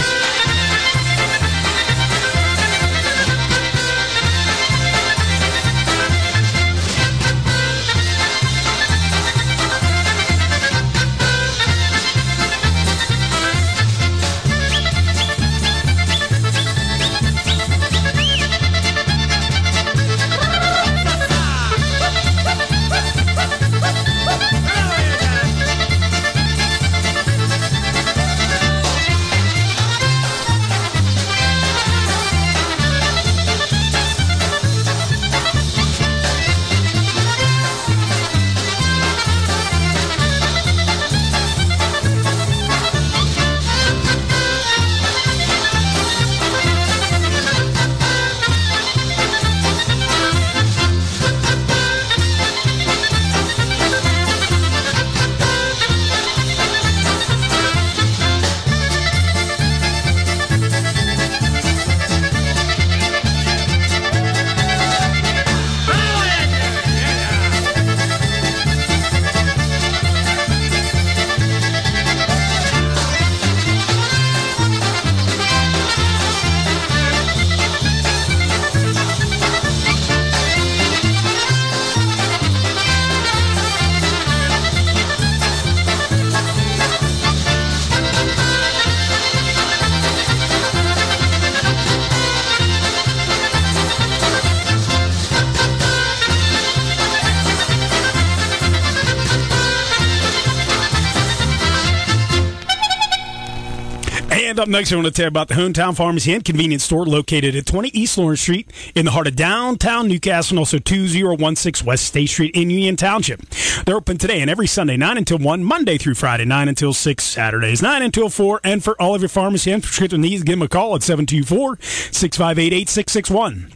And up next, I want to tell you about the Hometown Pharmacy and Convenience Store located at 20 East Lawrence Street in the heart of downtown Newcastle and also 2016 West State Street in Union Township. They're open today and every Sunday, 9 until 1, Monday through Friday, 9 until 6, Saturdays, 9 until 4. And for all of your pharmacy and prescription needs, give them a call at 724 658 8661.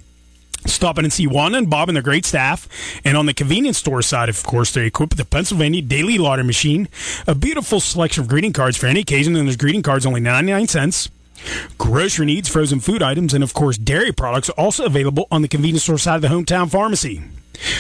Stop in and see Juan and Bob and their great staff. And on the convenience store side, of course, they're equipped with a Pennsylvania Daily Lottery Machine, a beautiful selection of greeting cards for any occasion, and there's greeting cards only 99 cents. Grocery needs, frozen food items, and of course, dairy products are also available on the convenience store side of the hometown pharmacy.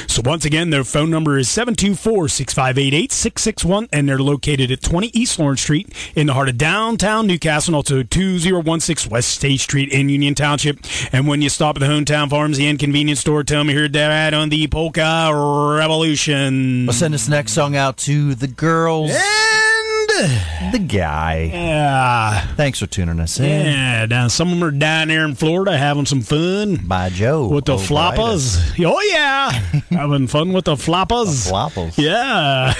So once again, their phone number is 724-658-8661, and they're located at 20 East Lawrence Street in the heart of downtown Newcastle, and also 2016 West State Street in Union Township. And when you stop at the hometown pharmacy and convenience store, tell me here Dad on the Polka Revolution. We'll send this next song out to the girls And the guy. yeah, Thanks for tuning us in. yeah, down some of them are down there in Florida having some fun. By Joe. With the oh, O'Brien. floppers. Oh, yeah. Having fun with the floppers. Floppers. Yeah.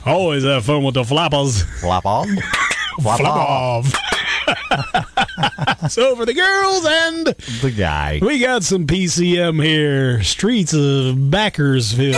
Always have fun with the floppers. Flop on. Flop, Flop off. off. so for the girls and The guy. we got some PCM here. Streets of Bakersfield.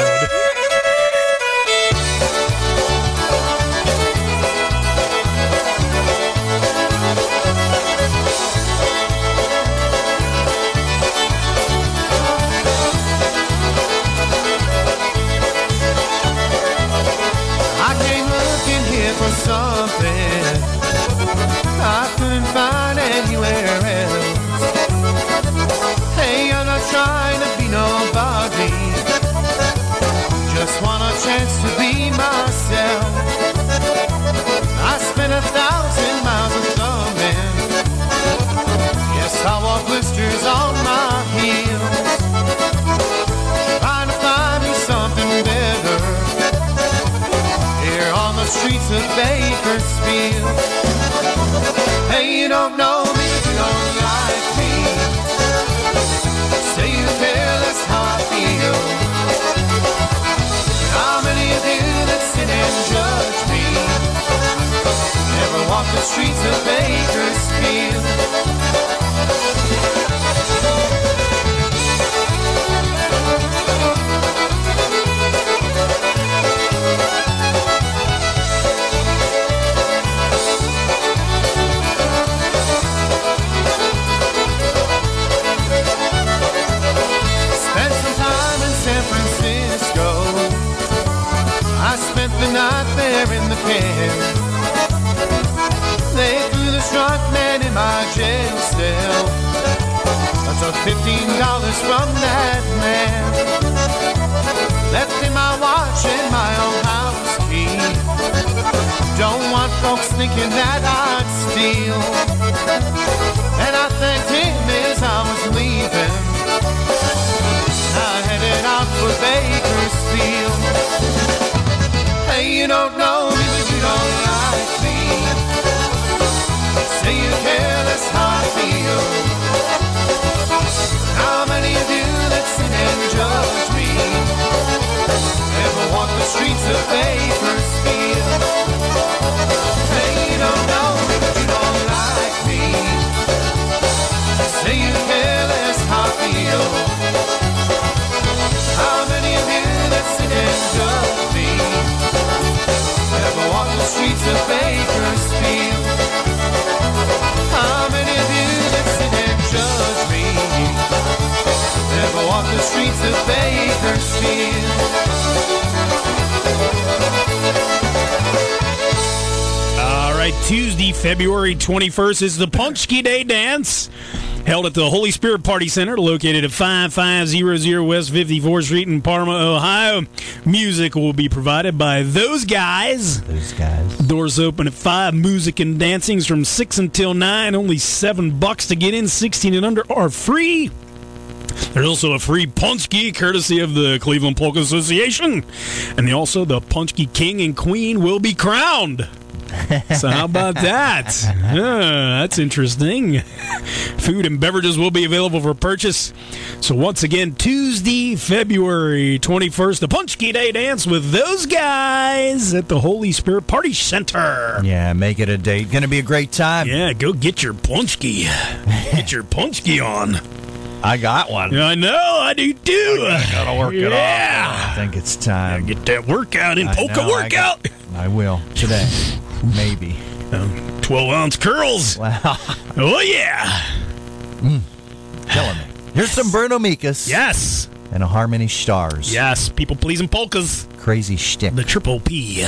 All right, Tuesday, February 21st is the Punchki Day Dance. Held at the Holy Spirit Party Center, located at 5500 West 54th Street in Parma, Ohio. Music will be provided by those guys. Those guys. Doors open at 5. Music and dancing's from 6 until 9. Only 7 bucks to get in. 16 and under are free. There's also a free Punchki courtesy of the Cleveland Polka Association. And they also, the Punchki King and Queen will be crowned. So how about that? Ah, that's interesting. Food and beverages will be available for purchase. So once again, Tuesday, February 21st, the Punchki Day dance with those guys at the Holy Spirit Party Center. Yeah, make it a date. Going to be a great time. Yeah, go get your punchki. Get your punchki on. I got one. I know, I do too. I gotta work it yeah. I think it's time. Get that workout in, I polka know, I workout. got- I will today. Maybe. Um, 12 ounce curls. Wow. Oh, yeah. Killing me. Here's some Bruno Mikas. Yes. And a Harmony Stars. Yes, people pleasing polkas. Crazy shtick. The triple P.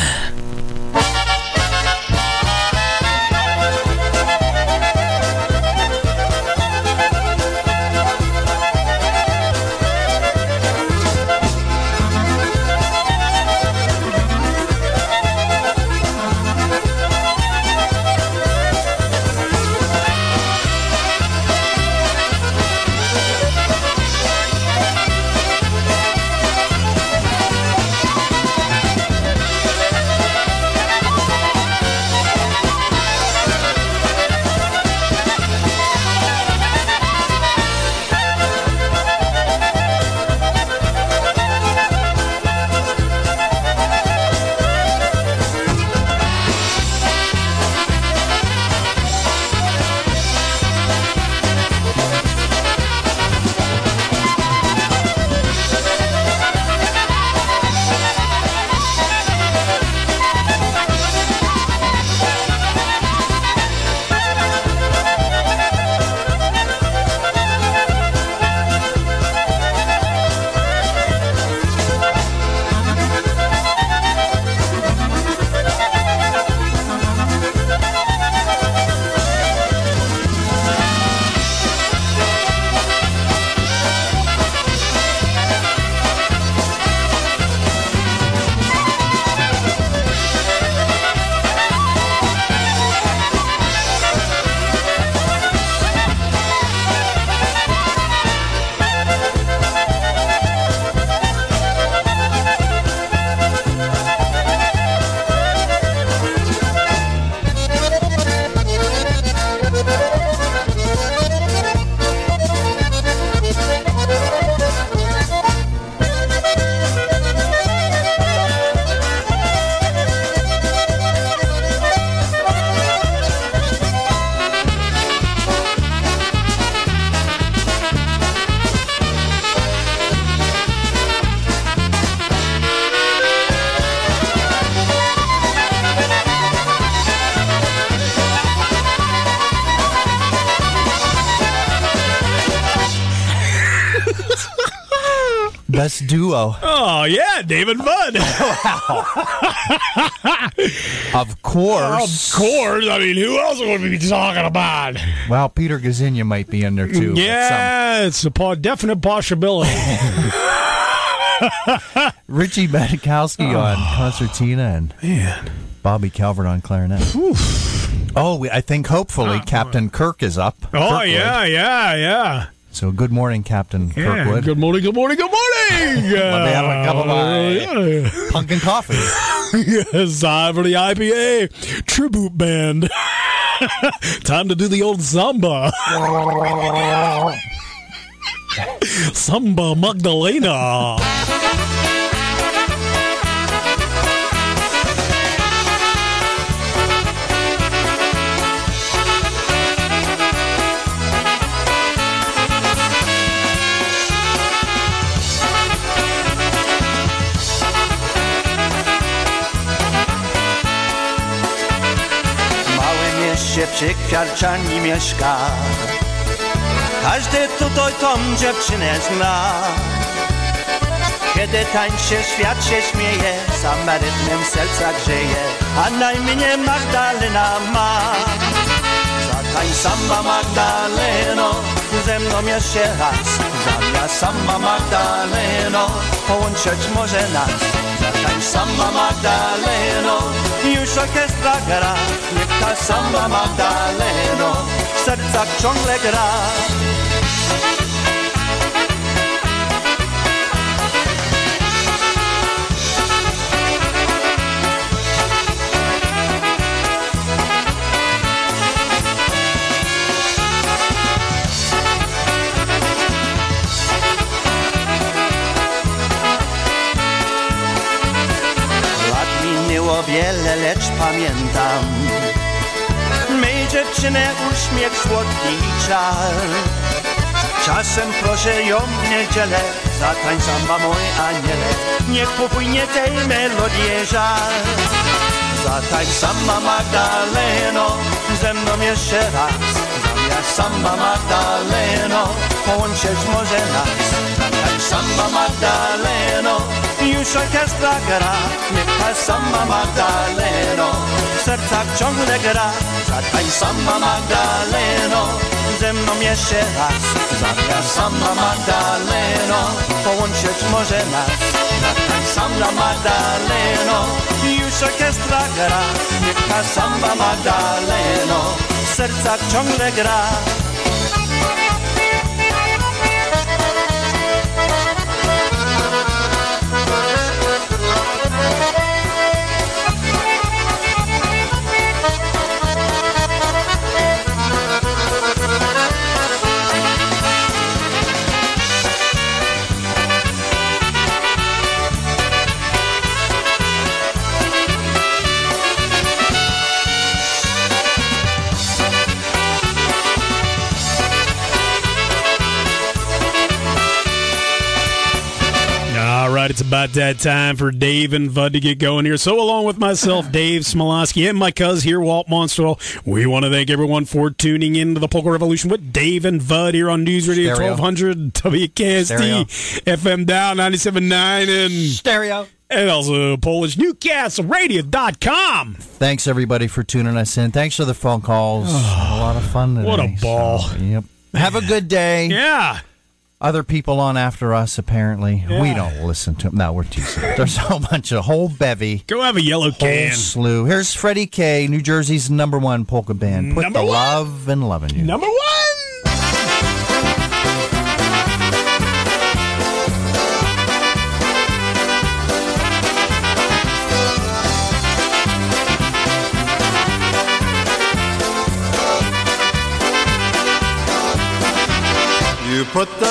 Oh, yeah, David Budd. Of course. Of course. I mean, who else would we be talking about? Well, Peter Gazinia might be in there too. Yeah, it's a po- definite possibility. Richie Badikowski oh. on concertina and Man. Bobby Calvert on clarinet. Oh, I think hopefully ah, Captain Kirk is up. Oh, Kirkwood. yeah, yeah, yeah. So good morning, Captain Yeah, Kirkwood. Good morning, good morning, good morning. Let me have a cup of my yeah. pumpkin coffee. yes, time for the IPA tribute band. time to do the old samba. samba Magdalena. Mieście przy Kwiarczani mieszka. Każdy tutaj tą dziewczynę zna. Kiedy tańczy, świat się śmieje Sama rytmem serca grzeje A na imię Magdalena ma. Zatań sama Magdaleno Ze mną jeszcze raz. Zamiast sama Magdaleno Połączyć może nas. Zatań sama Magdaleno Już orkiestra gra Niech ta sama Magdaleno W sercach ciągle gra wiele, lecz pamiętam. Mej dziewczynę uśmiech słodki i czar. Czasem proszę ją w niedzielę Zatań samba mój aniele. Nie kupuj nie tej melodii żal. Zatań samba Magdaleno Ze mną jeszcze raz. Zamiast samba Magdaleno Połączyć może nas. Zatań samba Magdaleno Już orkiestra gra. Niech ta samba Magdaleno W sercach ciągle gra. Zatań samba Magdaleno Ze mną jeszcze raz. Zamiast samba Magdaleno Połączyć może nas. Zatań samba Magdaleno Już orkiestra gra. Niech ta samba Magdaleno W sercach ciągle gra about that time for Dave and Bud to get going here. So, along with myself, Dave Smialowski, and my cuz here, Walt Monstwil, we want to thank everyone for tuning in to the Polka Revolution with Dave and Bud here on News Radio Stereo. 1200 WKST, Stereo. FM Down 97.9, and Stereo. and also Polish NewcastleRadio.com. Thanks everybody for tuning us in. Thanks for the phone calls. a lot of fun today. What a ball. so, yep. Have a good day. Yeah. Other people on after us, apparently. We don't listen to them. No, we're teasing. There's a whole bunch of whole bevy. Go have a yellow Whole can. slew. Here's Freddie K, New Jersey's number one polka band. Put Number the one. love in loving you. Number one. You put the